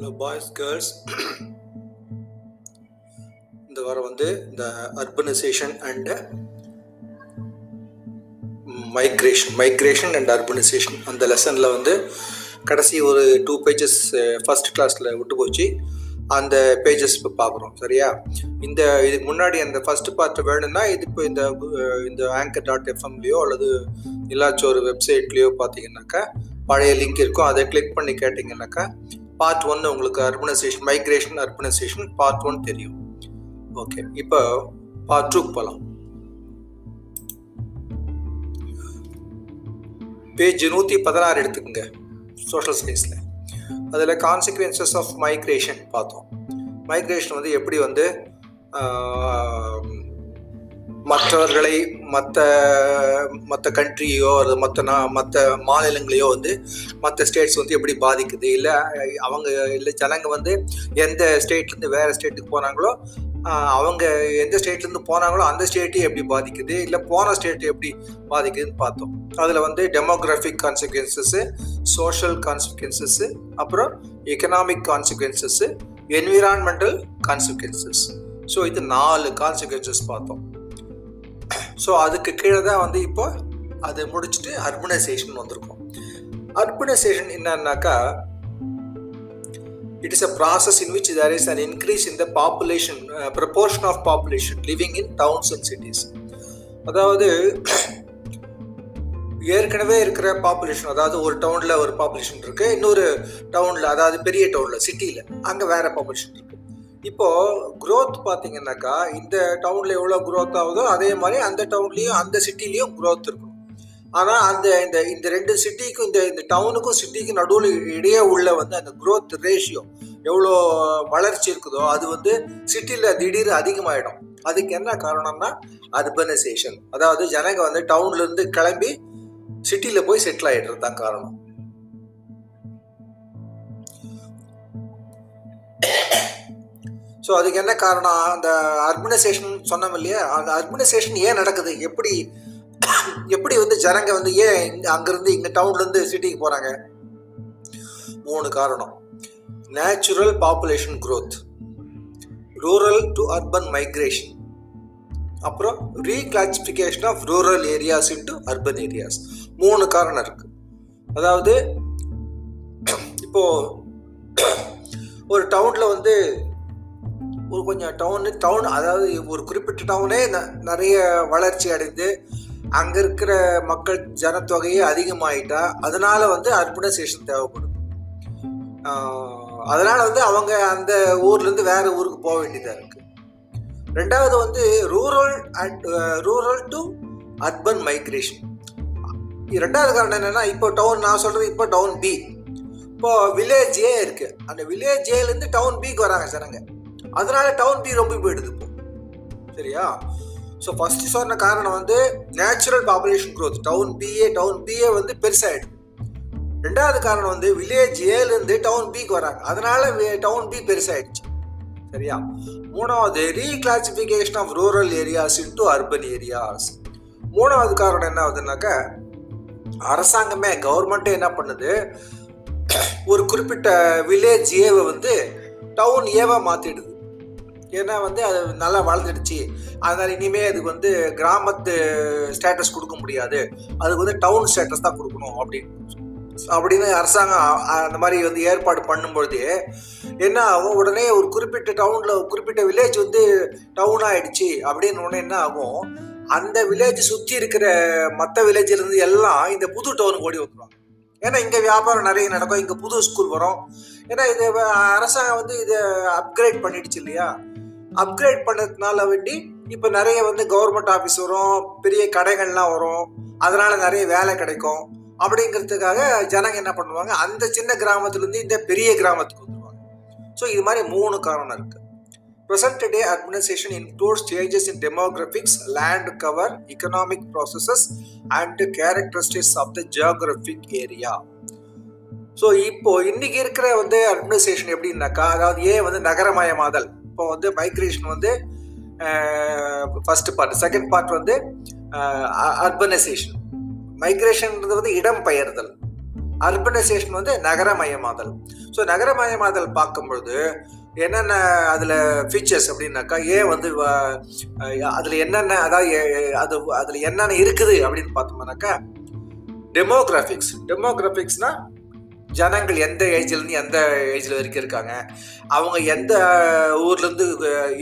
Hello boys girls இந்த வாரம் வந்து இந்த urbanisation and migration migration and urbanisation அந்த லெசனில் வந்து கடைசி ஒரு டூ பேஜஸ் ஃபர்ஸ்ட் கிளாஸில் விட்டு போச்சு. அந்த பேஜஸ் இப்போ பார்க்குறோம் சரியா? இந்த இதுக்கு முன்னாடி அந்த ஃபர்ஸ்ட் பார்ட் வேணும்னா இது இப்போ இந்த uh, இந்த ஆங்கர் டாட் எஃப்எம்லேயோ அல்லது இல்லாச்சும் ஒரு வெப்சைட்லேயோ பார்த்தீங்கன்னாக்கா பழைய லிங்க் இருக்கும். அதை கிளிக் பண்ணி கேட்டிங்கன்னாக்கா பார்ட் ஒன்று உங்களுக்கு urbanisation migration urbanisation part one தெரியும். ஓகே இப்போ பார்ட் டூக்கு போகலாம் பேஜ் நூற்றி பதினாறு எடுத்துக்கோங்க சோஷியல் சயின்ஸில் அதில் கான்சிக்வன்சஸ் ஆஃப் மைக்ரேஷன் பார்த்தோம். மைக்ரேஷன் வந்து எப்படி வந்து மற்றவர்களை மற்ற மற்ற கண்ட்ரியோ அல்லது மற்ற நா மற்ற மாநிலங்களையோ வந்து மற்ற ஸ்டேட்ஸ் வந்து எப்படி பாதிக்குது? இல்லை அவங்க இல்லை ஜனங்க வந்து எந்த ஸ்டேட்லேருந்து வேறு ஸ்டேட்டுக்கு போனாங்களோ அவங்க எந்த ஸ்டேட்லேருந்து போனாங்களோ அந்த ஸ்டேட்டையும் எப்படி பாதிக்குது? இல்லை போன ஸ்டேட் எப்படி பாதிக்குதுன்னு பார்த்தோம். அதில் வந்து டெமோக்ராஃபிக் கான்சிக்வன்சஸ்ஸு சோஷியல் கான்சிக்வன்சஸ்ஸு அப்புறம் economic consequences environmental consequences so இது நாலு கான்சிக்வன்சஸ் பார்த்தோம். ஸோ அதுக்கு கீழே தான் வந்து இப்போ அதை முடிச்சுட்டு அர்பனைசேஷன் வந்திருக்கும். அர்பனைசேஷன் என்னன்னாக்கா it is a process in which there is an increase in the population uh, proportion of population living in towns and cities. அதாவது ஏற்கனவே இருக்கிற பாப்புலேஷன் அதாவது ஒரு டவுனில் ஒரு பாப்புலேஷன் இருக்குது இன்னொரு டவுனில் அதாவது பெரிய டவுனில் சிட்டியில் அங்கே வேறு பாப்புலேஷன் இருக்குது இப்போ க்ரோத் பார்த்தீங்கன்னாக்கா இந்த டவுன்ல எவ்வளோ க்ரோத் ஆகுதோ அதே மாதிரி அந்த டவுன்லேயும் அந்த சிட்டிலையும் க்ரோத் இருக்கும். ஆனால் அந்த இந்த இந்த ரெண்டு சிட்டிக்கும் இந்த இந்த டவுனுக்கும் சிட்டிக்கும் நடுவில் இடையே உள்ள வந்து அந்த குரோத் ரேஷியோ எவ்வளோ வளர்ச்சி இருக்குதோ அது வந்து சிட்டியில் திடீர் அதிகமாயிடும். அதுக்கு என்ன காரணம்னா அர்பனைசேஷன் அதாவது ஜனங்க வந்து டவுன்லேருந்து கிளம்பி சிட்டியில் போய் செட்டில் ஆகிடுறது தான் காரணம். ஸோ அதுக்கு என்ன காரணம்? அந்த அர்பனைசேஷன் சொன்னோம் இல்லையா அந்த அர்பனைசேஷன் ஏன் நடக்குது? எப்படி எப்படி வந்து ஜனங்க வந்து ஏன் அங்கேருந்து இங்கே டவுன்லேருந்து சிட்டிக்கு போகிறாங்க மூணு காரணம். Natural population growth rural to urban migration அப்புறம் reclassification of rural areas into urban areas மூணு காரணம் இருக்கு. அதாவது இப்போ ஒரு டவுனில் வந்து ஒரு கொஞ்சம் டவுனு டவுன் அதாவது ஒரு குறிப்பிட்ட டவுனே ந- நிறைய வளர்ச்சி அடைந்து அங்கே இருக்கிற மக்கள் ஜனத்தொகையே அதிகமாயிட்டா அதனால வந்து அர்பனைசேஷன் தேவைப்படும். அதனால் அதனால வந்து அவங்க அந்த ஊர்லேருந்து வேறு வேற ஊருக்கு போக வேண்டியதாக இருக்குது ரெண்டாவது வந்து rural and rural to urban migration ரெண்டாவது காரணம் என்னென்னா இப்போ டவுன் நான் சொல்கிறது இப்போ டவுன் பி இப்போது வில்லேஜ் ஏ இருக்குது அந்த வில்லேஜ் ஏலேருந்து டவுன் பிக்கு வராங்க ஜனங்க. அதனால டவுன் பி ரொம்ப போயிடுது. இப்போ சரியா? ஸோ ஃபர்ஸ்ட் சொன்ன காரணம் வந்து நேச்சுரல் பாப்புலேஷன் க்ரோத் டவுன் பிஏ டவுன் பிஏ வந்து பெருசாகிடுது ரெண்டாவது காரணம் வந்து வில்லேஜ் ஏலேருந்து டவுன் பிக்கு வராங்க. அதனால டவுன் பி பெருசாயிடுச்சு. சரியா? மூணாவது reclassification of rural areas into urban areas மூணாவது காரணம் என்ன ஆகுதுன்னாக்கா அரசாங்கமே கவர்மெண்ட்டே என்ன பண்ணுது? ஒரு குறிப்பிட்ட வில்லேஜ் ஏவை வந்து டவுன் ஏவாக மாற்றிடுது ஏன்னா வந்து அது நல்லா வளர்ந்துடுச்சு. அதனால இனிமே அதுக்கு வந்து கிராமத்து ஸ்டேட்டஸ் கொடுக்க முடியாது. அதுக்கு வந்து டவுன் ஸ்டேட்டஸ் தான் கொடுக்கணும் அப்படின்னு. அப்படின்னு அரசாங்கம் அந்த மாதிரி வந்து ஏற்பாடு பண்ணும்பொழுது என்ன ஆகும்? உடனே ஒரு குறிப்பிட்ட டவுன்ல குறிப்பிட்ட வில்லேஜ் வந்து டவுன் ஆயிடுச்சு. அப்படின்னு உடனே என்ன ஆகும்? அந்த வில்லேஜ் சுத்தி இருக்கிற மற்ற வில்லேஜ்ல இருந்து எல்லாம் இந்த புது டவுனுக்கு ஓடி வந்துருவாங்க. ஏன்னா இங்க வியாபாரம் நிறைய நடக்கும். இங்க புது ஸ்கூல் வரும். ஏன்னா இது அரசாங்கம் வந்து இதை அப்கிரேட் பண்ணிடுச்சு இல்லையா? அப்கிரேட் பண்ணதுனால வேண்டி இப்போ நிறைய வந்து கவர்மெண்ட் ஆஃபீஸ் வரும் பெரிய கடைகள்லாம் வரும். அதனால நிறைய வேலை கிடைக்கும். அப்படிங்கிறதுக்காக ஜனங்க என்ன பண்ணுவாங்க அந்த சின்ன கிராமத்துலேருந்து இந்த பெரிய கிராமத்துக்கு வந்துருவாங்க. ஸோ இது மாதிரி மூணு காரணம் இருக்கு. Present day administration includes changes in demographics land cover economic processes and characteristics of the geographic area so இப்போ இன்னைக்கு இருக்கிற வந்து அட்மினிஸ்ட்ரேஷன் எப்படின்னாக்கா அதாவது ஏன் வந்து நகரமயமாதல்? இப்போ வந்து மைக்ரேஷன் வந்து ஃபர்ஸ்ட் பார்ட் செகண்ட் பார்ட் வந்து அர்பனைசேஷன் மைக்ரேஷன்ன்றது வந்து இடம் பெயர்தல் அர்பனைசேஷன் வந்து நகரமயமாதல். ஸோ நகரமயமாதல் பார்க்கும்பொழுது என்னென்ன அதில் ஃபீச்சர்ஸ் அப்படின்னாக்கா ஏன் வந்து அதில் என்னென்ன அதாவது அது அதில் என்னென்ன இருக்குது அப்படின்னு பார்த்தோம்னாக்கா டெமோகிராஃபிக்ஸ் டெமோக்ராஃபிக்ஸ்னால் ஜனங்கள் எந்த ஏஜ்லேருந்து எந்த ஏஜில் வரைக்கும் இருக்காங்க? அவங்க எந்த ஊர்லேருந்து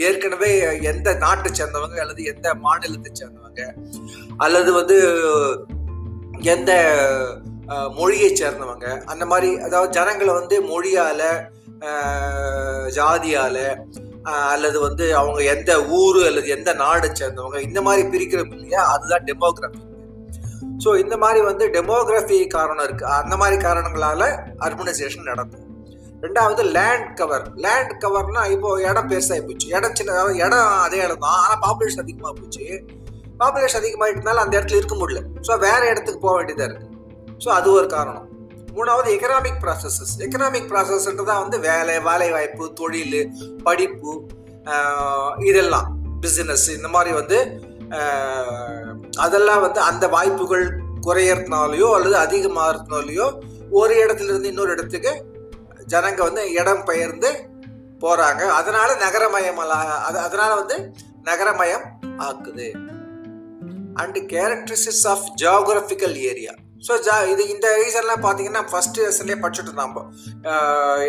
ஏற்கனவே எந்த நாட்டை சேர்ந்தவங்க அல்லது எந்த மாநிலத்தை சேர்ந்தவங்க? அல்லது வந்து எந்த மொழியை சேர்ந்தவங்க? அந்த மாதிரி அதாவது ஜனங்களை வந்து மொழியால் ஜாதியால் அல்லது வந்து அவங்க எந்த ஊர் அல்லது எந்த நாடை சேர்ந்தவங்க? இந்த மாதிரி பிரிக்கிறோம் இல்லையா? அதுதான் டெமோகிராஃபி ஸோ இந்த மாதிரி வந்து டெமோகிராஃபி காரணம் இருக்கு. அந்த மாதிரி காரணங்களால அர்பனைசேஷன் நடக்கும். ரெண்டாவது லேண்ட் கவர் லேண்ட் கவர்னா இப்போ இடம் பெருசாகி போச்சு. இடம் சின்ன இடம் அதே இடம் தான். ஆனால் பாப்புலேஷன் அதிகமாக போச்சு. பாப்புலேஷன் அதிகமாகிட்டனால அந்த இடத்துல இருக்க முடியல. ஸோ வேற இடத்துக்கு போக வேண்டியதாக இருக்கு. ஸோ அது ஒரு காரணம். மூணாவது எக்கனாமிக் ப்ராசஸஸ் எக்கனாமிக் ப்ராசஸ்ன்றதான் வந்து வேலை வேலை வாய்ப்பு தொழில் படிப்பு இதெல்லாம். பிஸ்னஸ் இந்த மாதிரி வந்து அதெல்லாம் வந்து அந்த வாய்ப்புகள் குறையறதுனாலையோ அல்லது அதிகமாகறதுனாலையோ ஒரு இடத்துல இருந்து இன்னொரு இடத்துக்கு ஜனங்க வந்து இடம் பெயர்ந்து போறாங்க. அதனால நகரமயம் அது அதனால வந்து நகரமயம் ஆக்குது. And characteristics of geographical area so ஜா இது இந்த ரீசன்லாம் பார்த்தீங்கன்னா ஃபர்ஸ்ட் லெசன்லேயே படிச்சுட்டு இருந்தோம்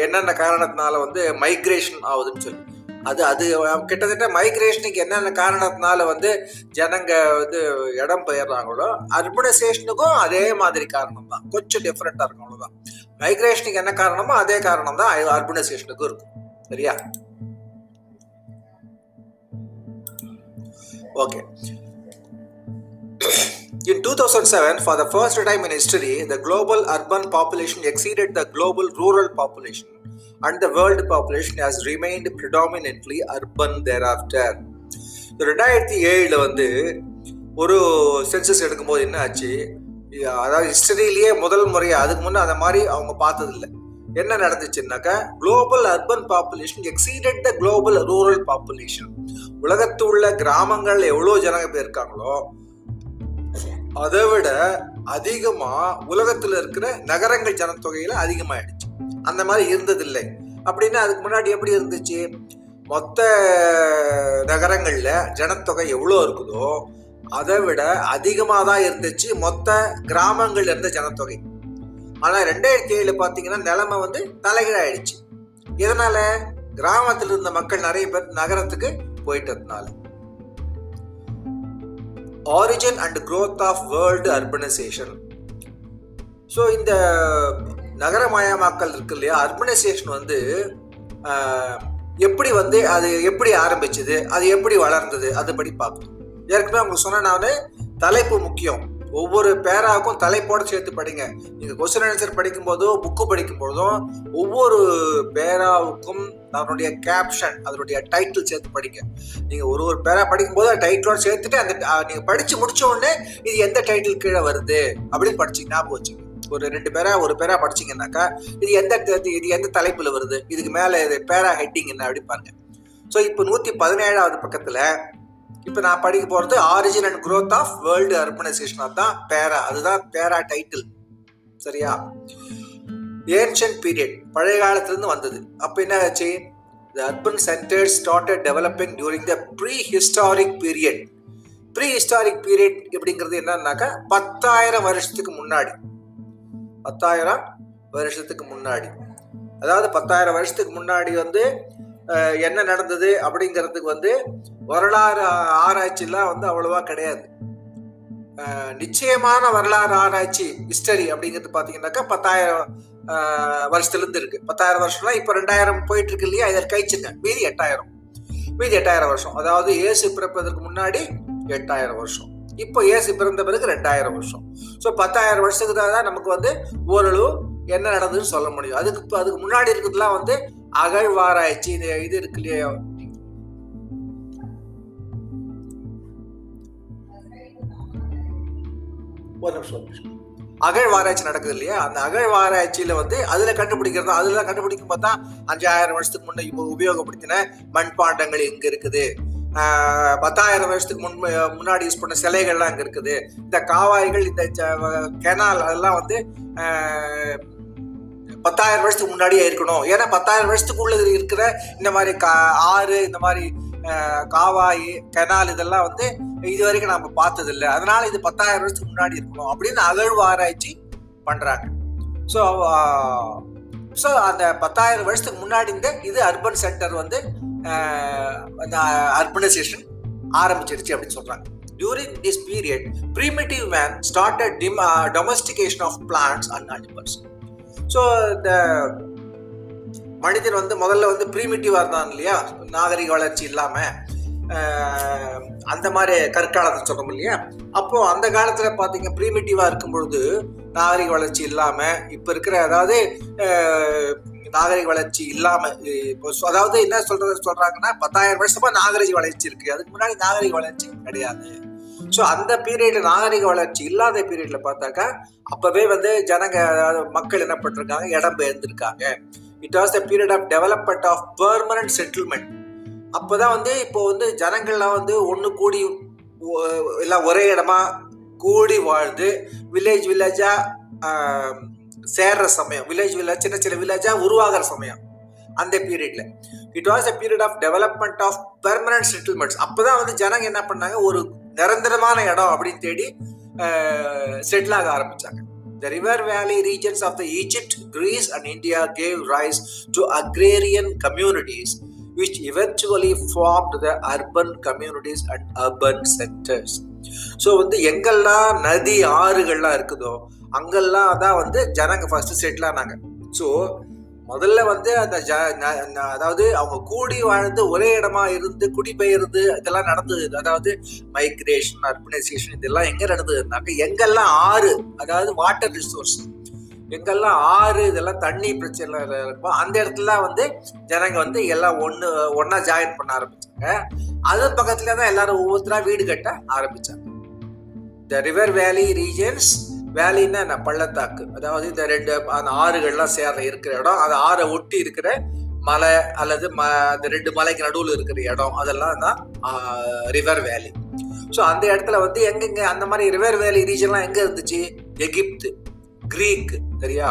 என்னென்ன காரணத்தினால வந்து மைக்ரேஷன் ஆகுதுன்னு சொல்லி. அது அது கிட்டத்தட்ட மைக்ரேஷனுக்கு என்னென்ன காரணத்தினால வந்து ஜனங்க வந்து இடம் பெயர்றாங்களோ அர்பனைசேஷனுக்கும் அதே மாதிரி காரணம் தான் கொஞ்சம் டிஃப்ரெண்ட்டாக இருக்கும் அவ்வளோதான் மைக்ரேஷனுக்கு என்ன காரணமோ அதே காரணம் தான் அர்பனைசேஷனுக்கும் இருக்கும். சரியா? Okay. In 2007, for the first time in history, the global urban population exceeded the global rural population, and the world population has remained predominantly urban thereafter. ரெண்டாயிரத்தி ஏழில் வந்து ஒரு சென்சஸ் எடுக்கும்போது என்ன ஆச்சு அதாவது ஹிஸ்டரியிலேயே முதல் முறையாக அதுக்கு முன்னே அந்த மாதிரி அவங்க பார்த்ததில்ல. என்ன நடந்துச்சுன்னாக்கா global urban population exceeded the global rural population உலகத்து உள்ள கிராமங்கள் எவ்வளோ ஜனங்க பேர் இருக்காங்களோ அதை விட அதிகமாக உலகத்தில் இருக்கிற நகரங்கள் ஜனத்தொகையில் அதிகமாயிடுச்சு. அந்த மாதிரி இருந்ததில்லை. அப்படின்னா அதுக்கு முன்னாடி எப்படி இருந்துச்சு? மொத்த நகரங்களில் ஜனத்தொகை எவ்வளோ இருக்குதோ அதை விட அதிகமாக தான் இருந்துச்சு மொத்த கிராமங்கள்ல இருந்த ஜனத்தொகை. ஆனால் ரெண்டாயிரத்தி ஏழுல பார்த்தீங்கன்னா நிலைமை வந்து தலைகீழாயிடுச்சு. இதனால் கிராமத்தில் இருந்த மக்கள் நிறைய பேர் நகரத்துக்கு போயிட்டதுனால. Origin and growth of world urbanisation so இந்த நகரமயமாக்கல் இருக்கு இல்லையா அர்பனைசேஷன் வந்து எப்படி வந்து அது எப்படி ஆரம்பிச்சது? அது எப்படி வளர்ந்தது? அதை படி பார்க்கணும். ஏற்கனவே உங்களுக்கு சொன்ன தலைப்பு முக்கியம். ஒவ்வொரு பேராவுக்கும் தலைப்போட சேர்த்து படிங்க. நீங்கள் கொஸ்டின் ஆன்சர் படிக்கும் போதோ புக்கு படிக்கும் போதும் ஒவ்வொரு பேராவுக்கும் அதனுடைய கேப்ஷன் அதனுடைய டைட்டில் சேர்த்து படிங்க. நீங்கள் ஒரு ஒரு பேரா படிக்கும் போது டைட்டிலோட சேர்த்துட்டு அந்த நீங்கள் படித்து முடிச்ச உடனே இது எந்த டைட்டில் கீழே வருது? அப்படின்னு படிச்சு ஞாபகம் வச்சுங்க ஒரு ரெண்டு பேரா ஒரு பேரா படிச்சீங்கன்னாக்கா இது எந்த இது எந்த தலைப்புல வருது இதுக்கு மேல இது பேரா ஹெட்டிங் என்ன அப்படி பாருங்க ஸோ இப்போ நூத்தி பதினேழாவது பக்கத்துல இப்போ நான் படிக்க போறது origin and growth of world urbanisation தான் பேரா அதுதான் பேரா டைட்டில் சரியா? ஏன்ஷியன்ட் பீரியட் பழைய காலத்துலேருந்து வந்தது. அப்போ என்ன ஆச்சு? The urban centres started developing during the prehistoric period prehistoric period எப்படிங்கிறது என்னன்னாக்கா பத்தாயிரம் வருஷத்துக்கு முன்னாடி. பத்தாயிரம் வருஷத்துக்கு முன்னாடி. அதாவது பத்தாயிரம் வருஷத்துக்கு முன்னாடி வந்து என்ன நடந்தது அப்படிங்கிறதுக்கு வந்து வரலாறு ஆராய்ச்சிலாம் வந்து அவ்வளவா கிடையாது. நிச்சயமான வரலாறு ஆராய்ச்சி ஹிஸ்டரி அப்படிங்கிறது பார்த்தீங்கன்னாக்கா பத்தாயிரம் வருஷத்துலேருந்து இருக்கு. பத்தாயிரம் வருஷம்னா இப்போ ரெண்டாயிரம் போயிட்டு இருக்கு இல்லையா இதில் கழிச்சுங்க மீதி எட்டாயிரம். மீதி எட்டாயிரம் வருஷம். அதாவது இயேசு பிறப்பதற்கு முன்னாடி எட்டாயிரம் வருஷம். இப்போ இயேசு பிறந்த பிறகு ரெண்டாயிரம் வருஷம். ஸோ பத்தாயிரம் வருஷத்துக்கு தான் நமக்கு வந்து ஓரளவு என்ன நடந்ததுன்னு சொல்ல முடியும். அதுக்கு இப்போ அதுக்கு முன்னாடி இருக்கிறதுலாம் வந்து அகழ்வாராய்ச்சி. இது இது இருக்கு இல்லையா? ஒரு நிமிஷம் அகழ்வாராய்ச்சி நடக்குது இல்லையா? அந்த அகழ்வாராய்ச்சியில வந்து அதுல கண்டுபிடிக்கிறது அதுல கண்டுபிடிக்கும் பார்த்தா அஞ்சாயிரம் வருஷத்துக்கு முன்னே உபயோகப்படுத்தின மண்பாண்டங்கள் எங்க இருக்குது? பத்தாயிரம் வருஷத்துக்கு முன் முன்னாடி யூஸ் பண்ண சிலைகள்லாம் அங்கே இருக்குது. இந்த காவாய்கள் இந்த கெனால் அதெல்லாம் வந்து பத்தாயிரம் வருஷத்துக்கு முன்னாடியே இருக்கணும். ஏன்னா பத்தாயிரம் வருஷத்துக்குள்ள இருக்கிற இந்த மாதிரி கா ஆறு இந்த மாதிரி காவாய் கெனால் இதெல்லாம் வந்து இது வரைக்கும் நம்ம பார்த்தது இல்லை அதனால இது பத்தாயிரம் வருஷத்துக்கு முன்னாடி இருக்கணும் அப்படின்னு அகழ்வு ஆராய்ச்சி பண்றாங்க. ஸோ ஸோ அந்த பத்தாயிரம் வருஷத்துக்கு முன்னாடி இந்த இது அர்பன் சென்டர் வந்து அந்த அர்பனைசேஷன் ஆரம்பிச்சிருச்சு அப்படின்னு சொல்கிறாங்க during this period primitive man started dim- uh, domestication of plants and so இந்த மனிதன் வந்து முதல்ல வந்து ப்ரீமேட்டிவாக இருந்தான் இல்லையா? நாகரிக வளர்ச்சி இல்லாமல் அந்த மாதிரி கற்காலத்தை சொல்கிறோம் இல்லையா? அப்போ அந்த காலத்தில் பார்த்தீங்க ப்ரீமேட்டிவாக இருக்கும் பொழுது நாகரிக வளர்ச்சி இல்லாமல் இப்போ இருக்கிற அதாவது நாகரிக வளர்ச்சி இல்லாமல் இப்போ அதாவது என்ன சொல்றது சொல்றாங்கன்னா பத்தாயிரம் வருஷமா நாகரிக வளர்ச்சி இருக்கு. அதுக்கு முன்னாடி நாகரிக வளர்ச்சி கிடையாது. ஸோ அந்த பீரியட்ல நாகரிக வளர்ச்சி இல்லாத பீரியட்ல பார்த்தாக்கா அப்பவே வந்து ஜனங்க அதாவது மக்கள் என்ன பண்ணிருக்காங்க இடம் பெயர்ந்திருக்காங்க. It was the period of development of permanent settlement அப்போதான் வந்து இப்போ வந்து ஜனங்கள்லாம் வந்து ஒன்று கூடி எல்லாம் ஒரே இடமா கூடி வாழ்ந்து வில்லேஜ் வில்லேஜா சேர்ற சமயம் வில்லேஜ் வில்லேஜ் சின்ன சின்ன வில்லேஜா உருவாகிற சமயம். அந்த பீரியட்ல it was a period of development of permanent settlements அப்பதான் வந்து ஜனங்க என்ன பண்ணாங்க? ஒரு நிரந்தரமான இடம் அப்படின்னு தேடி செட்டில் ஆக ஆரம்பிச்சாங்க. The river valley regions of the Egypt, Greece, and India gave rise to agrarian communities, which eventually formed the urban communities and urban centers. So வந்து எங்கெல்லாம் நதி ஆறுகள்லாம் இருக்குதோ அங்கெல்லாம் தான் வந்து ஜனங்க ஃபர்ஸ்ட் செட்டில் ஆனாங்க ஸோ முதல்ல வந்து அந்த ஜ அதாவது அவங்க கூடி வாழ்ந்து ஒரே இடமா இருந்து குடிபெயர்ந்து இதெல்லாம் நடந்தது. அதாவது மைக்ரேஷன் அர்பனைசேஷன் இதெல்லாம் எங்க நடந்ததுனாக்க எங்கெல்லாம் ஆறு அதாவது வாட்டர் ரிசோர்ஸ் எங்கெல்லாம் ஆறு இதெல்லாம் தண்ணி பிரச்சனை இருக்கும் அந்த இடத்துல வந்து ஜனங்க வந்து எல்லாம் ஒன்று ஒன்றா ஜாயின் பண்ண ஆரம்பிச்சாங்க. அது பக்கத்துல தான் எல்லாரும் ஒவ்வொருத்தரா வீடு கட்ட ஆரம்பிச்சாங்க. த ரிவர் வேலி ரீஜன்ஸ் வேலின்னா என்ன? பள்ளத்தாக்கு. அதாவது இந்த ரெண்டு அந்த ஆறுகள்லாம் சேர இருக்கிற இடம். அந்த ஆறை ஒட்டி இருக்கிற மலை அல்லது ம அந்த ரெண்டு மலைக்கு நடுவில் இருக்கிற இடம். அதெல்லாம் தான் ரிவர் வேலி ஸோ அந்த இடத்துல வந்து எங்கெங்க அந்த மாதிரி ரிவர் வேலி ரீஜன்லாம் எங்கே இருந்துச்சு? எகிப்து கிரீக் சரியா?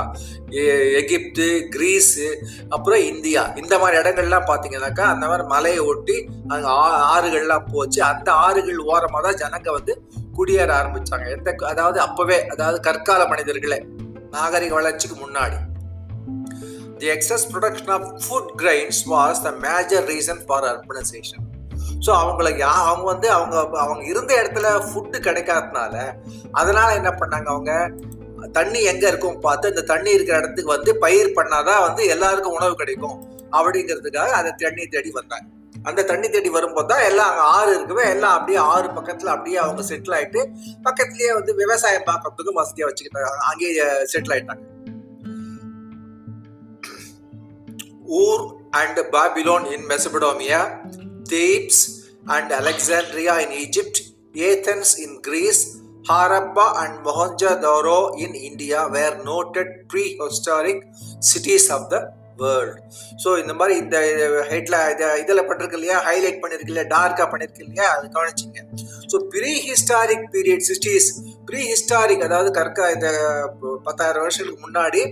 எ- எகிப்து கிரீஸு அப்புறம் இந்தியா. இந்த மாதிரி இடங்கள்லாம் பார்த்தீங்கன்னாக்கா அந்த மாதிரி மலையை ஒட்டி அங்கே ஆறுகள்லாம் போச்சு. அந்த ஆறுகள் ஓரமாக தான் ஜனங்க வந்து குடியேற ஆரம்பிச்சாங்க. எந்த அதாவது அப்பவே அதாவது கற்கால மனிதர்களே நாகரிக வளர்ச்சிக்கு முன்னாடி. The excess production of food grains was the major reason for urbanisation so அவங்களுக்கு யா- அவங்க வந்து அவங்க அவங்க இருந்த இடத்துல ஃபுட்டு கிடைக்காதனால அதனால என்ன பண்ணாங்க அவங்க? தண்ணி எங்க இருக்கும் பார்த்து இந்த தண்ணி இருக்கிற இடத்துக்கு வந்து பயிர் பண்ணாதான் வந்து எல்லாருக்கும் உணவு கிடைக்கும். அப்படிங்கிறதுக்காக அந்த தண்ணி தேடி வந்தாங்க. அந்த தண்ணி தேடி வரும்போது தான் எல்லாம் அங்கே ஆறு இருக்கவே எல்லாம் அப்படியே ஆறு பக்கத்தில் அப்படியே அவங்க செட்டில் ஆகிட்டு பக்கத்துலேயே வந்து விவசாயம் பார்க்கறதுக்கும் வசதியாக வச்சுக்கிட்டாங்க. அங்கேயே செட்டில் ஆயிட்டாங்க. Ur and Babylon in Mesopotamia Thebes and Alexandria in Egypt Athens in Greece Harappa and Mohenjodaro in India were noted prehistoric cities of the world so இந்த மாதிரி இந்த ஹெட்ல இதை இதில் பண்ணிருக்கு இல்லையா? ஹைலைட் பண்ணிருக்கு இல்லையா? டார்க்காக பண்ணிருக்கு இல்லையா? அது கவனிச்சிங்க. So prehistoric period cities prehistoric அதாவது கற்கா இந்த பத்தாயிரம் வருஷத்துக்கு முன்னாடி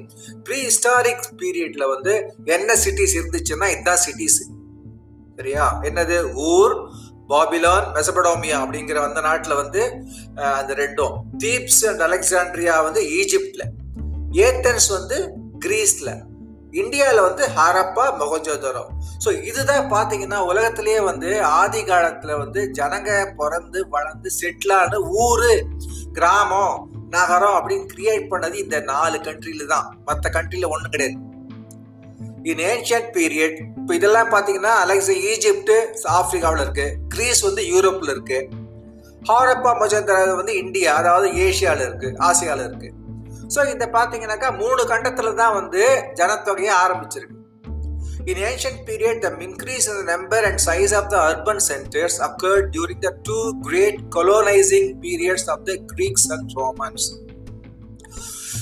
ப்ரீ ஹிஸ்டாரிக் பீரியட்ல வந்து என்ன சிட்டிஸ் இருந்துச்சுன்னா இதுதான் சிட்டிஸ் சரியா? என்னது? ஊர் பாபிலான் மெசபடோமியா அப்படிங்கிற அந்த நாட்டில் வந்து அந்த ரெண்டும். தீப்ஸ் அண்ட் அலெக்சாண்ட்ரியா வந்து ஈஜிப்ட்ல ஏத்தன்ஸ் வந்து கிரீஸ்ல இந்தியாவில் வந்து ஹாரப்பா மொகஞ்சோதரோ. ஸோ இதுதான் பார்த்தீங்கன்னா உலகத்திலேயே வந்து ஆதி காலத்தில் வந்து ஜனங்க பிறந்து வளர்ந்து செட்டிலான ஊர் கிராமம் நகரம் அப்படின்னு கிரியேட் பண்ணது இந்த நாலு கண்ட்ரியில தான். மற்ற கண்ட்ரியில் ஒன்றும் கிடையாது. இன் ஏன்ஷியன்ட் பீரியட் இப்போ இதெல்லாம் பார்த்தீங்கன்னா அலெக்ஸ் ஈஜிப்டு ஆப்ரிக்காவில் இருக்கு. கிரீஸ் வந்து யூரோப்பில் இருக்கு. ஹாரப்பா மொஜந்தரா வந்து இந்தியா அதாவது ஏஷியாவில் இருக்கு ஆசியாவில் இருக்குது ஸோ இந்த பார்த்தீங்கன்னாக்கா மூணு கண்டத்தில் தான் வந்து ஜனத்தொகையை ஆரம்பிச்சிருக்கு. In ancient period, the increase in the number and size of the urban centers occurred during the two great colonizing periods of the Greeks and Romans.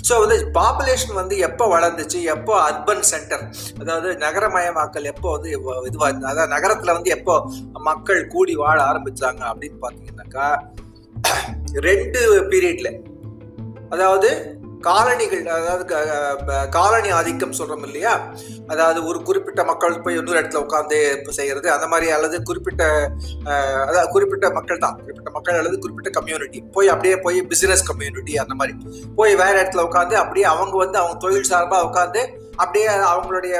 So வந்து பாப்புலேஷன் வந்து எப்போ வளர்ந்துச்சு? எப்போ அர்பன் சென்டர் அதாவது நகரமயமாக்கல் எப்போ வந்து இதுவாக இருந்தது அதாவது நகரத்தில் வந்து எப்போ மக்கள் கூடி வாழ ஆரம்பித்தாங்க அப்படின்னு பார்த்தீங்கன்னாக்கா ரெண்டு பீரியட்ல அதாவது காலனிகள் அதாவது காலனி ஆதிக்கம் சொல்றோம் இல்லையா? அதாவது ஒரு குறிப்பிட்ட மக்கள் போய் இன்னொரு இடத்துல உட்காந்து செய்யறது அந்த மாதிரி அல்லது குறிப்பிட்ட அதாவது குறிப்பிட்ட மக்கள் தான். குறிப்பிட்ட மக்கள் அல்லது குறிப்பிட்ட கம்யூனிட்டி போய் அப்படியே போய் பிசினஸ் கம்யூனிட்டி அந்த மாதிரி. போய் வேற இடத்துல உட்காந்து அப்படியே அவங்க வந்து அவங்க தொழில் சார்பாக உட்காந்து அப்படியே அவங்களுடைய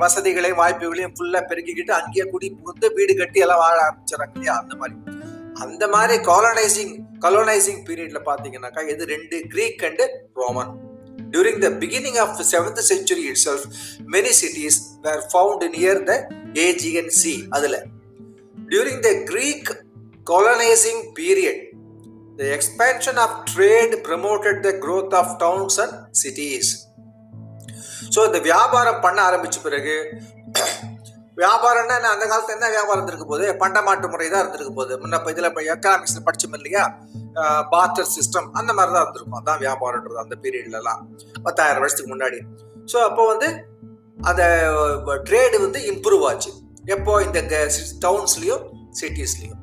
வசதிகளையும் வாய்ப்புகளையும் ஃபுல்லாக பெருக்கிக்கிட்டு அங்கேயே குடி புகுந்து வீடு கட்டி எல்லாம் வாழ ஆரம்பிச்சிடறாங்க இல்லையா? அந்த மாதிரி. அந்த மாதிரி காலனைசிங் கலோனைசிங் பீரியட்ல பாத்தீங்கன்னாக்கா இது ரெண்டு Greek and Roman during the beginning of seventh century it self many cities were found near the Aegean sea அதுல. During the Greek colonizing period the expansion of trade promoted the growth of towns and cities so இந்த வியாபாரம் பண்ண ஆரம்பிச்ச பிறகு வியாபாரம்னா என்ன? அந்த காலத்துல என்ன வியாபாரம் இருந்திருக்கு போது பண்டமாட்டு முறை தான் இருந்திருக்கு போது முன்ன இப்போ இதில் இப்போ எக்கனாமிக்ஸில் படிச்சோம் இல்லையா? பார்ட்டர் சிஸ்டம் அந்த மாதிரி தான் இருந்திருக்கும். அதான் வியாபாரம்ன்றது அந்த பீரியட்லலாம் பத்தாயிரம் வருஷத்துக்கு முன்னாடி. ஸோ அப்போ வந்து அந்த ட்ரேடு வந்து இம்ப்ரூவ் ஆச்சு. எப்போ? இந்த டவுன்ஸ்லேயும் சிட்டிஸ்லேயும்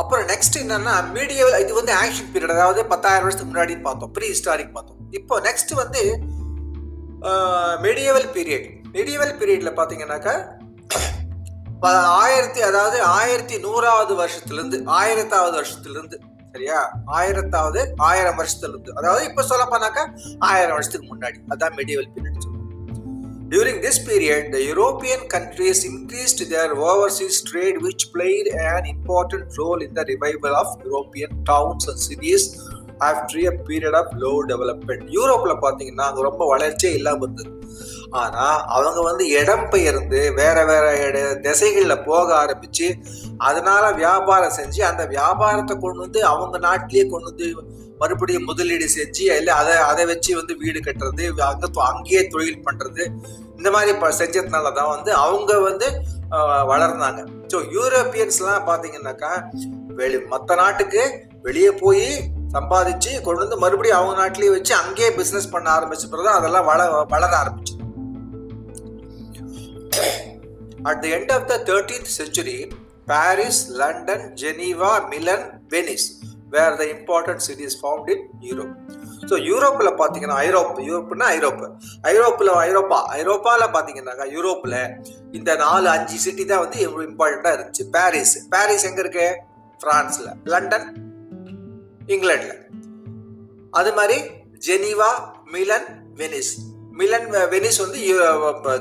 அப்புறம் நெக்ஸ்ட் என்னன்னா மீடியவல் இது வந்து ஆக்ஷன் பீரியட் அதாவது பத்தாயிரம் வருஷத்துக்கு முன்னாடி பார்த்தோம். ப்ரீ ஹிஸ்டாரிக் பார்த்தோம். இப்போ நெக்ஸ்ட் வந்து மெடியவல் பீரியட் மெடியவல் பீரியட்ல பார்த்தீங்கன்னாக்கா ஆயிரத்தி அதாவது ஆயிரத்தி நூறாவது வருஷத்துலேருந்து ஆயிரத்தாவது வருஷத்துலேருந்து சரியா? ஆயிரத்தாவது ஆயிரம் வருஷத்துலேருந்து. அதாவது இப்போ சொல்ல போனாக்கா ஆயிரம் வருஷத்துக்கு முன்னாடி. அதான் medieval period During this period, the European countries increased their overseas trade, which played an important role in the revival of European towns and cities after a period of low development. யூரோப்ல பார்த்தீங்கன்னா அங்கே ரொம்ப வளர்ச்சியே இல்லாமல் இருந்தது ஆனால் அவங்க வந்து இடம் பெயர்ந்து வேற வேற இட திசைகளில் போக ஆரம்பிச்சு அதனால வியாபாரம் செஞ்சு அந்த வியாபாரத்தை கொண்டு வந்து அவங்க நாட்டிலேயே கொண்டு வந்து மறுபடியும் முதலீடு செஞ்சு இல்லை அதை அதை வச்சு வந்து வீடு கட்டுறது அங்கே அங்கேயே தொழில் பண்ணுறது இந்த மாதிரி ப செஞ்சதுனால தான் வந்து அவங்க வந்து வளர்ந்தாங்க. ஸோ யூரோப்பியன்ஸ்லாம் பார்த்தீங்கன்னாக்கா வெளி மற்ற நாட்டுக்கு வெளியே போய் சம்பாதிச்சு கொண்டு வந்து மறுபடியும் அவங்க நாட்டிலேயே வச்சு அங்கேயே பிஸ்னஸ் பண்ண ஆரம்பிச்ச பிறகு அதெல்லாம் வள வளர ஆரம்பிச்சு at the end of the thirteenth century Paris London Geneva Milan Venice were the important cities found in Europe so யூரோப்பில் பார்த்தீங்கன்னா ஐரோப்பு யூரோப்புனா ஐரோப்பு. ஐரோப்பில் ஐரோப்பா. ஐரோப்பாவில் பார்த்தீங்கன்னாக்கா யூரோப்பில் இந்த நாலு அஞ்சு சிட்டி தான் வந்து எவ்வளோ இம்பார்ட்டண்ட்டாக இருந்துச்சு. பாரிஸ் பாரிஸ் எங்கே இருக்கு? ஃப்ரான்ஸில் லண்டன் இங்கிலாண்டில் அது மாதிரி Geneva Milan Venice Milan Venice வந்து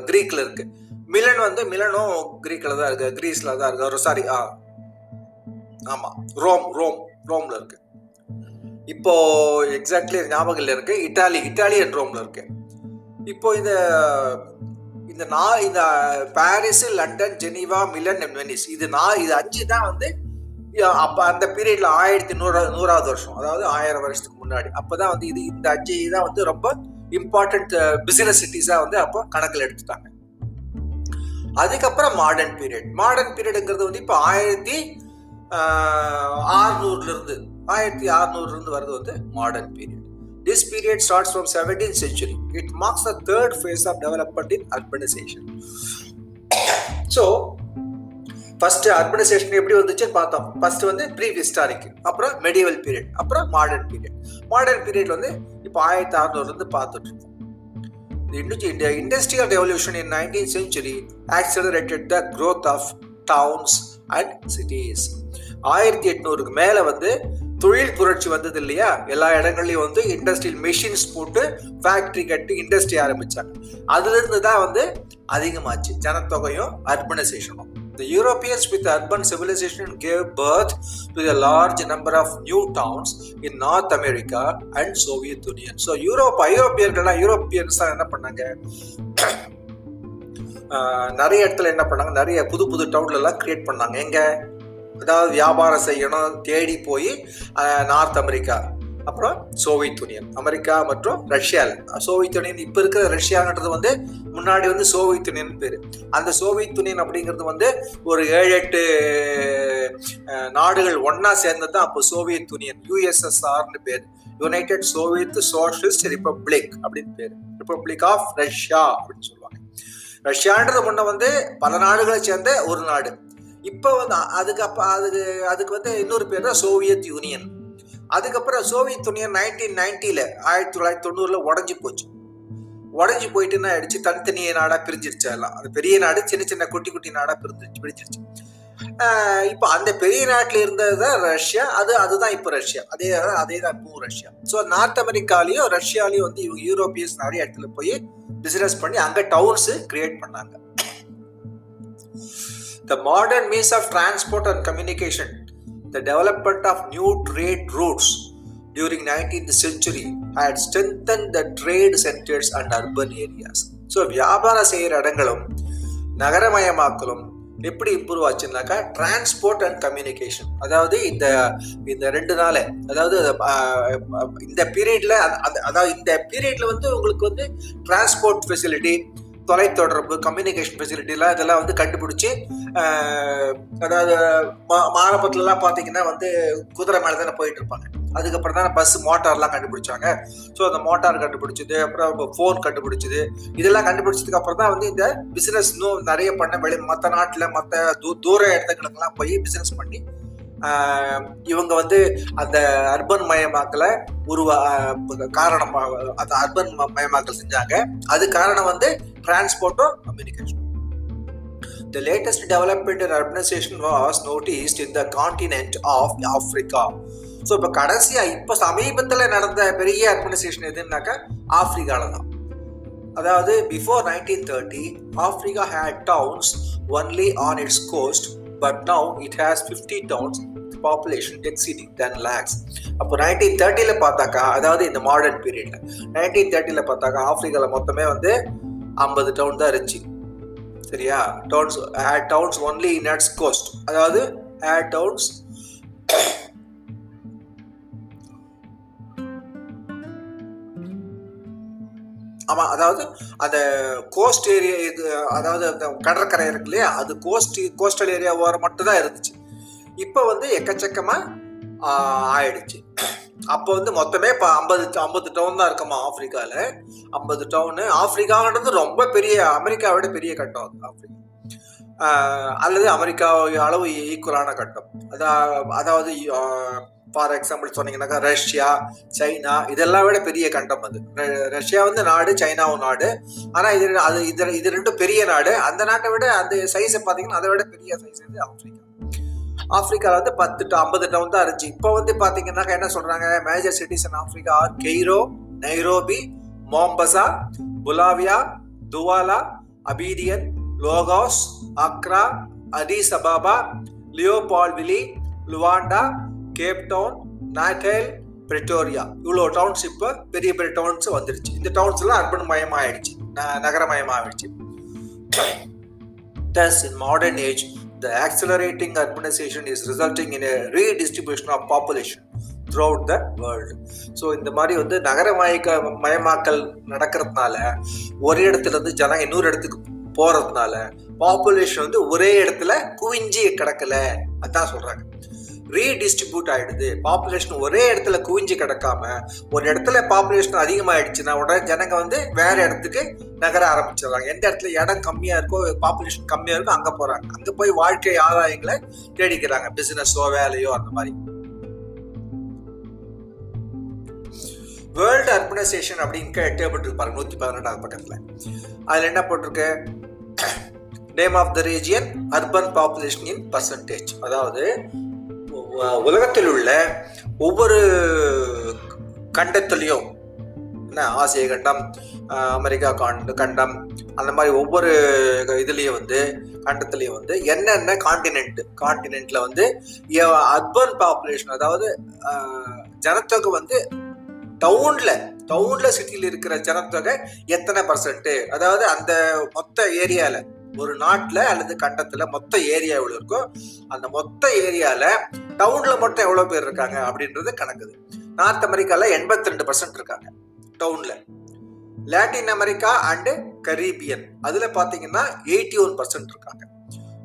கிரீக்கில் இருக்கு. மிலன் வந்து மிலனும் கிரீக்கில் தான் இருக்கு. கிரீஸில் தான் இருக்கு. சாரி ஆ. ஆமாம் ரோம் ரோம் ரோம்ல இருக்கு. இப்போ எக்ஸாக்ட்லி ஞாபகம் இல்லை இருக்கு. இட்டாலி இட்டாலியன் ரோம்ல இருக்கு. இப்போ இந்த இந்த நா இந்த Paris London Geneva Milan Venice. இது நான் இது அஞ்சு தான் வந்து அப்போ அந்த பீரியட்ல ஆயிரத்தி நூறா நூறாவது வருஷம். அதாவது ஆயிரம் வருஷத்துக்கு முன்னாடி. அப்போதான் வந்து இது இந்த அஞ்சு தான் வந்து ரொம்ப இம்பார்ட்டன்ட் பிசினஸ் சிட்டிஸாக வந்து அப்போ கணக்கில் எடுத்துட்டாங்க. அதுக்கப்புறம் மாடர்ன் பீரியட் மாடர்ன் பீரியடுங்கிறது வந்து இப்போ ஆயிரத்தி ஆறுநூறுலேருந்து ஆயிரத்தி ஆறுநூறுலேருந்து வர்றது வருது வந்து modern period this period starts from seventeen century it marks the third phase of development in urbanisation so first urbanisation எப்படி வந்துச்சுன்னு பார்த்தோம். ஃபர்ஸ்ட் வந்து ப்ரீ ஹிஸ்டாரிக் அப்புறம் மெடிவல் பீரியட் அப்புறம் மாடர்ன் பீரியட் மாடர்ன் பீரியட் வந்து இப்போ ஆயிரத்தி அறுநூறுலேருந்து பார்த்துட்டு இருக்கோம் The industrial revolution in 19th century accelerated the growth of towns and cities ஆயிரத்தி எட்நூறுக்கு மேலே வந்து தொழில் புரட்சி வந்தது இல்லையா? எல்லா இடங்கள்லையும் வந்து இண்டஸ்ட்ரியல் மெஷின்ஸ் போட்டு ஃபேக்ட்ரி கட்டி இண்டஸ்ட்ரி ஆரம்பிச்சாங்க. அதுலேருந்து தான் வந்து அதிகமாச்சு. ஜனத்தொகையும் அர்பனைசேஷனும் The Europeans with urban civilization gave birth to a large number of new towns in North America and Soviet Union. So Europe ஐரோப்பியர்கள்லாம் யூரோப்பியன்ஸ் தான் என்ன பண்ணாங்க? நிறைய இடத்துல என்ன பண்ணாங்க? நிறைய புது புது டவுன்ல எல்லாம் கிரியேட் பண்ணாங்க. எங்க? அதாவது வியாபாரம் செய்யணும் தேடி போய் நார்த் அமெரிக்கா அப்புறம் சோவியத் யூனியன் அமெரிக்கா மற்றும் ரஷ்யாவில் சோவியத் யூனியன் இப்போ இருக்கிற ரஷ்யான்றது வந்து முன்னாடி வந்து சோவியத் யூனியன் பேர். அந்த சோவியத் யூனியன் அப்படிங்கிறது வந்து ஒரு ஏழு எட்டு நாடுகள் ஒன்றா சேர்ந்தது தான் அப்போ சோவியத் யூனியன் யூஎஸ்எஸ்ஆர்னு பேர். யுனைடெட் சோவியத் சோஷலிஸ்ட் ரிப்பப்ளிக் அப்படின்னு பேர். ரிப்பப்ளிக் ஆஃப் ரஷ்யா அப்படின்னு சொல்லுவாங்க ரஷ்யான்றது முன்ன வந்து பல நாடுகளை சேர்ந்த ஒரு நாடு. இப்போ வந்து அதுக்கு அதுக்கு அதுக்கு வந்து இன்னொரு பேர் தான் சோவியத் யூனியன். அதுக்கப்புறம் சோவியத் யூனியன் நைன்டீன் நைன்ட்டியில் ஆயிரத்தி தொள்ளாயிரத்தி தொண்ணூறில் உடஞ்சி போச்சு. உடஞ்சி போயிட்டு என்ன ஆயிடுச்சு? தனித்தனிய நாடாக பிரிஞ்சிருச்சு எல்லாம். அது பெரிய நாடு சின்ன சின்ன குட்டி குட்டி நாடாக பிரிஞ்சிருச்சு. பிரிஞ்சிருச்சு இப்போ அந்த பெரிய நாட்டில் இருந்தது தான் ரஷ்யா. அது அதுதான் இப்போ ரஷ்யா. அதே அதே தான் இப்போ ரஷ்யா. ஸோ நார்த் அமெரிக்காலையும் ரஷ்யாலையும் வந்து இவங்க யூரோப்பியன்ஸ் நிறைய இடத்துல போய் பிசினஸ் பண்ணி அங்க டவுன்ஸ் கிரியேட் பண்ணாங்க the modern means of transport and communication the development of new trade routes during nineteenth century had strengthened the trade centers and urban areas so வியாபாரம் செய்கிற இடங்களும் நகரமயமாக்கலும் எப்படி இம்ப்ரூவ் ஆச்சுன்னாக்கா டிரான்ஸ்போர்ட் அண்ட் கம்யூனிகேஷன் அதாவது இந்த இந்த ரெண்டு நாள் அதாவது இந்த பீரியட்ல அதாவது இந்த பீரியட்ல வந்து உங்களுக்கு வந்து டிரான்ஸ்போர்ட் ஃபெசிலிட்டி தொலைத்தொடர்பு கம்யூனிகேஷன் ஃபெசிலிட்டிலாம் இதெல்லாம் வந்து கண்டுபிடிச்சி அதாவது மா- மாரபத்துலலாம் பார்த்தீங்கன்னா வந்து குதிரை மேலே தானே போயிட்டு இருப்பாங்க. அதுக்கப்புறம் தான் பஸ் மோட்டார்லாம் கண்டுபிடிச்சாங்க. ஸோ அந்த மோட்டார் கண்டுபிடிச்சது அப்புறம் ஃபோன் கண்டுபிடிச்சது இதெல்லாம் கண்டுபிடிச்சதுக்கு அப்புறம் தான் வந்து இந்த பிசினஸ் இன்னும் நிறைய பண்ண வெளி மற்ற நாட்டில் மற்ற தூ தூர இடத்துங்களுக்கெல்லாம் போய் பிசினஸ் பண்ணி இவங்க வந்து அந்த அர்பன் மயமாக்கலை உருவா காரணம் அந்த அர்பன் மயமாக்கல் செஞ்சாங்க. அது காரணம் வந்து டிரான்ஸ்போர்ட்டும் communication The latest development in urbanization was noticed in the continent of Africa. So இப்போ கடைசியாக இப்போ சமீபத்தில் நடந்த பெரிய அட்மினிஸ்ட்ரேஷன் எதுனாக்கா ஆப்ரிக்காவில் தான். அதாவது before nineteen thirty Africa had towns only on its coast but now it has fifty towns population exceeding ten lakhs அப்போ நைன்டீன் தேர்ட்டியில் பார்த்தாக்கா அதாவது இந்த மாடர்ன் பீரியடில் நைன்டீன் தேர்ட்டியில் பார்த்தாக்கா ஆப்ரிக்காவில் மொத்தமே வந்து ஐம்பது டவுன் தான் இருந்துச்சு. சரியா? Towns had towns only in its coast அதாவது ஹேட் டவுன்ஸ் ஆமாம் அதாவது அந்த கோஸ்ட் ஏரியா இது அதாவது அந்த கடற்கரை இருக்கு இல்லையா அது கோஸ்ட் கோஸ்டல் ஏரியா ஓரம் மட்டும்தான் இருந்துச்சு. இப்போ வந்து எக்கச்சக்கமாக ஆயிடுச்சு. அப்போ வந்து மொத்தமே இப்போ ஐம்பது ஐம்பது டவுன் தான் இருக்குமா ஆஃப்ரிக்காவில் ஐம்பது டவுனு ஆஃப்ரிக்கான்றது ரொம்ப பெரிய அமெரிக்காவை விட பெரிய கட்டம் அது அல்லது அமெரிக்கா அளவு ஈக்குவலான கட்டம். அதா அதாவது ஃபார் எக்ஸாம்பிள் சொன்னீங்கன்னாக்கா ரஷ்யா சைனா இதெல்லாம் விட பெரிய கண்டம் அது. ர- ரஷ்யா வந்து நாடு சைனாவும் நாடு. ஆனால் இது அது இது இது ரெண்டும் பெரிய நாடு. அந்த நாட்டை விட அந்த சைஸை பார்த்தீங்கன்னா அதை விட பெரிய சைஸ் வந்து ஆஃப்ரிக்கா ஆப்பிரிக்காவில் வந்து பத்து டு ஐம்பது டவுன் தான் இருந்துச்சு. இப்போ வந்து பார்த்தீங்கன்னாக்கா என்ன சொல்கிறாங்க major cities in Africa are Cairo Nairobi Mombasa Bulawayo Douala Abidjan Lagos Accra Addis Ababa Leopoldville Luanda Cape Town Natal Pretoria. இவ்வளோ டவுன்ஸ் இப்போ பெரிய பெரிய டவுன்ஸ் வந்துருச்சு. இந்த டவுன்ஸ்லாம் எல்லாம் அர்பன் மயமாயிடுச்சு. ந- நகரமயமாயிடுச்சு. Thus, in modern age, the accelerating urbanization is resulting in a redistribution of population throughout the world. So இந்த மாதிரி வந்து நகரமயக்க மயமாக்கல் நடக்கிறதுனால ஒரு இடத்துல இருந்து ஜனம் இன்னொரு இடத்துக்கு போறதுனால பாப்புலேஷன் வந்து ஒரே இடத்துல குவிஞ்சி கிடக்கல. அதான் சொல்றாங்க. ரீடிஸ்ட்ரிபியூட் ஆயிடுது. பாப்புலேஷன் ஒரே இடத்துல குவிஞ்சு கிடக்காம ஒரு இடத்துல பாப்புலேஷன் அதிகமாயிடுச்சுன்னா உடனே ஜனங்க வந்து வேற இடத்துக்கு நகர ஆரம்பிச்சிடுறாங்க. எந்த இடத்துல இடம் கம்மியா இருக்கோ பாப்புலேஷன் கம்மியா இருக்கோ அங்க போறாங்க. அங்க போய் வாழ்க்கை ஆதாயங்களை தேடிக்கிறாங்க. பிசினஸோ வேலையோ அந்த மாதிரி. வேர்ல்டு அர்பனைசேஷன் அப்படின்னு டேபிள் இருக்கு பாருங்க நூற்றி பதினெட்டாவது பக்கத்தில் அதில் என்ன போட்டிருக்கு? Name of the region urban population in percentage அதாவது உலகத்தில் உள்ள ஒவ்வொரு கண்டத்துலேயும் என்ன? ஆசிய கண்டம் அமெரிக்கா காண்டு கண்டம் அந்த மாதிரி ஒவ்வொரு இதுலேயும் வந்து கண்டத்துலேயும் வந்து என்னென்ன காண்டினென்ட் காண்டினென்ட்டில் வந்து அர்பன் பாப்புலேஷன் அதாவது ஜனத்தொகை வந்து டவுன்ல டவுன்ல சிட்டியில் இருக்கிற ஜனத்தொகை எத்தனை பர்சன்ட் அதாவது அந்த மொத்த ஏரியால ஒரு நாட்டில் அல்லது கண்டத்துல மொத்த ஏரியா எவ்வளோ இருக்கோ அந்த மொத்த ஏரியால டவுன்ல மட்டும் எவ்வளோ பேர் இருக்காங்க அப்படின்றது கணக்குது. நார்த் அமெரிக்காவில் எண்பத்தி ரெண்டு பர்சன்ட் இருக்காங்க டவுனில் லாட்டின் அமெரிக்கா அண்டு கரீபியன் அதில் பார்த்தீங்கன்னா எயிட்டி ஒன் பர்சன்ட் இருக்காங்க.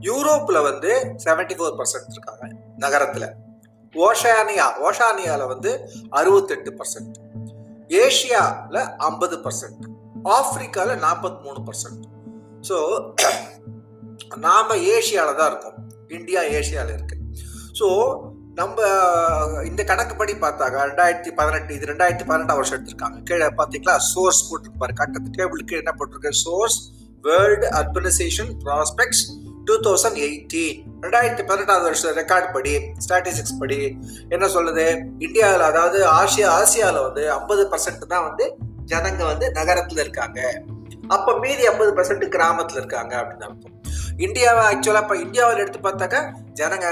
யூரோப்பில் வந்து செவன்டி ஃபோர் பர்சன்ட் இருக்காங்க நகரத்தில். ஓஷானியா ஓஷானியாவில் வந்து அறுபத்தெட்டு பர்சன்ட் ஏஷியாவில் ஐம்பது பர்சன்ட் ஆப்ரிக்காவில் நாற்பத்தி மூணு பர்சன்ட் ஸோ நாம் ஏஷியாவில் தான் இருக்கோம். இந்தியா ஏஷியாவில் இருக்கு. ஸோ நம்ம இந்த கணக்குப்படி பார்த்தாங்க ரெண்டாயிரத்தி பதினெட்டு இது ரெண்டாயிரத்தி பதினெட்டாம் வருஷம் எடுத்திருக்காங்க. கீழே பார்த்தீங்களா? சோர்ஸ் போட்டிருப்பாரு கட்டத்து டேபிள் கீழே என்ன போட்டிருக்கு? Source world urbanisation prospects two thousand eighteen ரெண்டாயிரத்தி பதினெட்டாவது வருஷம் ரெக்கார்ட் படி ஸ்டாட்டிஸ்டிக்ஸ் படி என்ன சொல்லுது இந்தியாவில் அதாவது ஆசியா ஆசியாவில் வந்து ஐம்பது பர்சன்ட் தான் வந்து ஜனங்க வந்து நகரத்தில் இருக்காங்க. அப்போ மீதி ஐம்பது பர்சன்ட் கிராமத்தில் இருக்காங்க அப்படின்னு அர்த்தம். இந்தியாவை ஆக்சுவலாக இப்போ இந்தியாவில் எடுத்து பார்த்தாக்கா ஜனங்க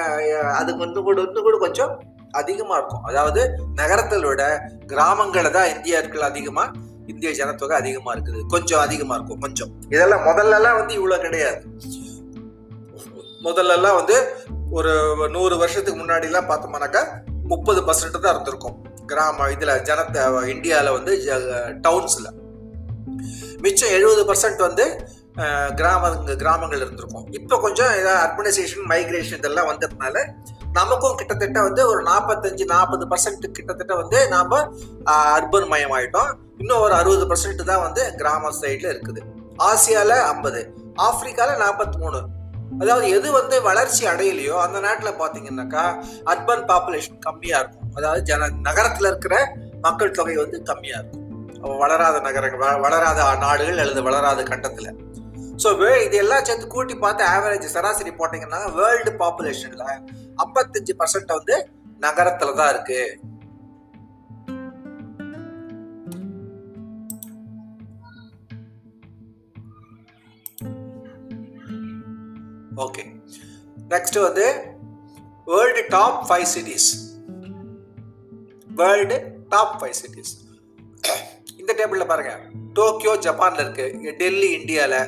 அதுக்கு வந்து கூட இன்னும் கூட கொஞ்சம் அதிகமாக இருக்கும். அதாவது நகரத்தில் விட கிராமங்களில் தான் இந்தியர்கள் அதிகமாக இந்திய ஜனத்தொகை அதிகமாக இருக்குது. கொஞ்சம் அதிகமாக இருக்கும் கொஞ்சம். இதெல்லாம் முதல்லலாம் வந்து இவ்வளோ கிடையாது. முதல்லலாம் வந்து ஒரு நூறு வருஷத்துக்கு முன்னாடிலாம் பார்த்தோம்னாக்கா முப்பது பர்சன்ட் தான் இருந்திருக்கும். கிராம இதில் ஜனத்தை இந்தியாவில் வந்து டவுன்ஸில். மிச்சம் எழுபது பர்சன்ட் வந்து கிராம கிராமங்கள் இருந்திருக்கும். இப்போ கொஞ்சம் ஏதாவது அர்பனைசேஷன் மைக்ரேஷன் இதெல்லாம் வந்ததுனால நமக்கும் கிட்டத்தட்ட வந்து ஒரு நாற்பத்தஞ்சு நாற்பது பர்சன்ட் கிட்டத்தட்ட வந்து நாம் அர்பன் மயம் ஆகிட்டோம் இன்னும் ஒரு அறுபது பர்சன்ட் தான் வந்து கிராம சைடில் இருக்குது. ஆசியாவில் ஐம்பது ஆப்பிரிக்காவில் நாற்பத்தி மூணு. அதாவது எது வந்து வளர்ச்சி அடையலையோ அந்த நாட்டில் பார்த்தீங்கன்னாக்கா அர்பன் பாப்புலேஷன் கம்மியாக இருக்கும். அதாவது ஜன நகரத்தில் இருக்கிற மக்கள் தொகை வந்து கம்மியாக இருக்கும். வளராத நகரங்கள் வ- வளராத நாடுகள் அல்லது வளராத கண்டத்தில். ஸோ வே இது எல்லாம் சேர்த்து கூட்டி பார்த்து ஆவரேஜ் சராசரி போட்டிங்கன்னா வேர்ல்டு பாப்புலேஷனில் ஐம்பத்தஞ்சு பர்சன்ட் வந்து நகரத்தில் தான் இருக்கு. ஓகே நெக்ஸ்ட் வந்து world top five cities world top five cities இந்த டேபிளில் பாருங்க. டோக்கியோ ஜப்பானில் இருக்கு. டெல்லி இந்தியாவில்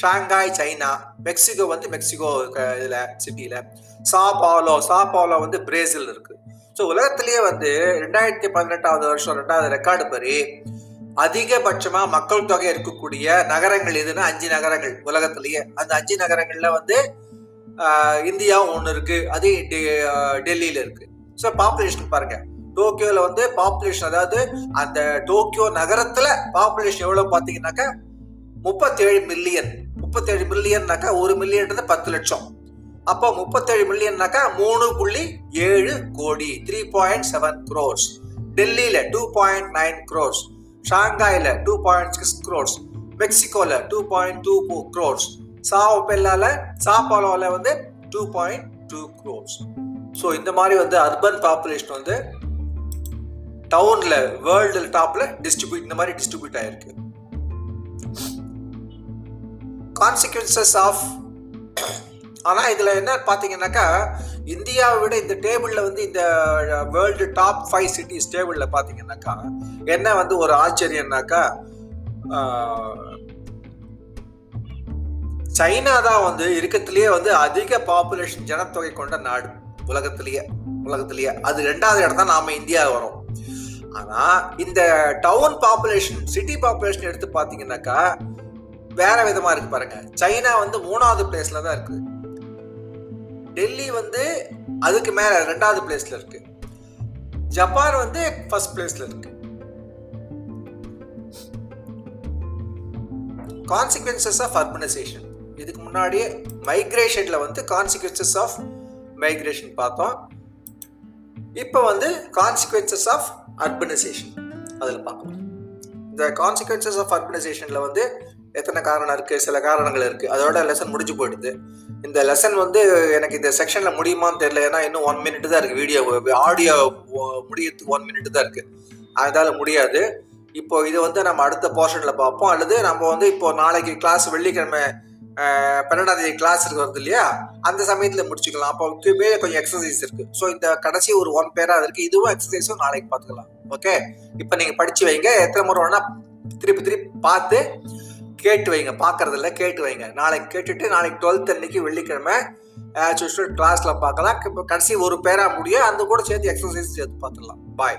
ஷாங்காய் சைனா மெக்சிகோ வந்து மெக்சிகோ இதில் சிட்டியில் சாபாலோ சாபாலோ வந்து பிரேசில் இருக்கு. ஸோ உலகத்திலேயே வந்து ரெண்டாயிரத்தி பதினெட்டாவது வருஷம் ரெண்டாவது ரெக்கார்டு படி அதிகபட்சமாக மக்கள் தொகை இருக்கக்கூடிய நகரங்கள் எதுன்னா அஞ்சு நகரங்கள் உலகத்திலேயே. அந்த அஞ்சு நகரங்கள்ல வந்து இந்தியா இந்தியாவும் ஒன்று இருக்கு. அது டெ- டெல்லியில இருக்கு. ஸோ பாப்புலேஷன் பாருங்க. டோக்கியோல வந்து பாப்புலேஷன் அதாவது அந்த டோக்கியோ நகரத்துல பாப்புலேஷன் எவ்வளவு பார்த்தீங்கன்னாக்கா முப்பத்தேழு மில்லியன் முப்பத்தேழு மில்லியன்னாக்கா ஒரு மில்லியன்றது பத்து லட்சம். அப்போ முப்பத்தேழு மில்லியன்னாக்கா மூணு புள்ளி ஏழு கோடி. த்ரீ பாயிண்ட் செவன் க்ரோர்ஸ் டெல்லியில டூ பாயிண்ட் நைன் க்ரோர்ஸ் ஷாங்காயில் டூ பாயிண்ட் சிக்ஸ் க்ரோர்ஸ் மெக்சிகோவில் two point two crores Sao பெல்லால சாப்பாலோல வந்து two point two crores so இந்த மாதிரி வந்து அர்பன் பாப்புலேஷன் வந்து டவுனில் வேர்ல்டு டாப்பில் டிஸ்ட்ரிபியூட் இந்த மாதிரி டிஸ்ட்ரிபியூட் ஆகிருக்கு கான்சிக்வன்சஸ் ஆஃப் ஆனால் இதில் என்ன பார்த்தீங்கன்னாக்கா இந்தியாவை விட இந்த டேபிளில் வந்து இந்த வேர்ல்டு டாப் ஃபைவ் சிட்டிஸ் டேபிளில் பார்த்தீங்கன்னாக்கா என்ன வந்து ஒரு ஆச்சரியம்னாக்கா சைனா தான் வந்து இருக்கத்திலேயே வந்து அதிக பாப்புலேஷன் ஜனத்தொகை கொண்ட நாடு உலகத்திலேயே உலகத்திலேயே. அது ரெண்டாவது இடம் தான் நாம இந்தியா வரோம் ஆனா இந்த டவுன் பாப்புலேஷன் சிட்டி பாப்புலேஷன் எடுத்து பாத்தீங்கன்னாக்கா வேற விதமா இருக்கு பாருங்க. சைனா வந்து மூணாவது பிளேஸ்ல தான் இருக்கு. டெல்லி வந்து அதுக்கு மேல ரெண்டாவது பிளேஸ்ல இருக்கு. ஜப்பான் வந்து ஃபர்ஸ்ட் பிளேஸ்ல இருக்கு. கான்சிக்வன்சஸ் ஆஃப் அர்பனைசேஷன் இதுக்கு முன்னாடியே மைக்ரேஷனில் வந்து கான்சிக்வன்சஸ் ஆஃப் மைக்ரேஷன் பார்த்தோம். இப்போ வந்து கான்சிக்வன்சஸ் ஆஃப் அர்பனைசேஷன் அதில் பார்க்கலாம். இந்த கான்சிக்வன்சஸ் ஆஃப் அர்பனைசேஷனில் வந்து எத்தனை காரணம் இருக்குது சில காரணங்கள் இருக்குது அதோட லெசன் முடிஞ்சு போயிடுது. இந்த லெசன் வந்து எனக்கு இந்த செக்ஷனில் முடியுமான்னு தெரியல. ஏன்னா இன்னும் ஒன் மினிட் தான் இருக்குது வீடியோ ஆடியோ முடியறதுக்கு ஒன் மினிட் தான் இருக்குது அதால் முடியாது. இப்போ இது வந்து நம்ம அடுத்த போர்ஷனில் பார்ப்போம். அல்லது நம்ம வந்து இப்போ நாளைக்கு கிளாஸ் வெள்ளிக்கிழமை பன்னெண்டாம் தேதி கிளாஸ் இருக்கிறது இல்லையா? அந்த சமயத்தில் முடிச்சுக்கலாம். அப்போ இதுவே கொஞ்சம் எக்ஸசைஸ் இருக்கு. ஸோ இந்த கடைசி ஒரு ஒன் பேராக இருக்கு. இதுவும் எக்ஸசைஸும் நாளைக்கு பார்த்துக்கலாம். ஓகே இப்போ நீங்கள் படிச்சு வைங்க. எத்தனை முறை வேணா திருப்பி திருப்பி பார்த்து கேட்டு வைங்க. பார்க்கறதில்ல கேட்டு வைங்க. நாளைக்கு கேட்டுட்டு நாளைக்கு டுவெல்த் அன்னைக்கு வெள்ளிக்கிழமை ஆஸ் யூஸ்வல் கிளாஸில் பார்க்கலாம். இப்போ கடைசி ஒரு பேரா முடியும் அந்த கூட சேர்த்து எக்ஸசைஸ் சேர்த்து பார்த்துக்கலாம் பாய்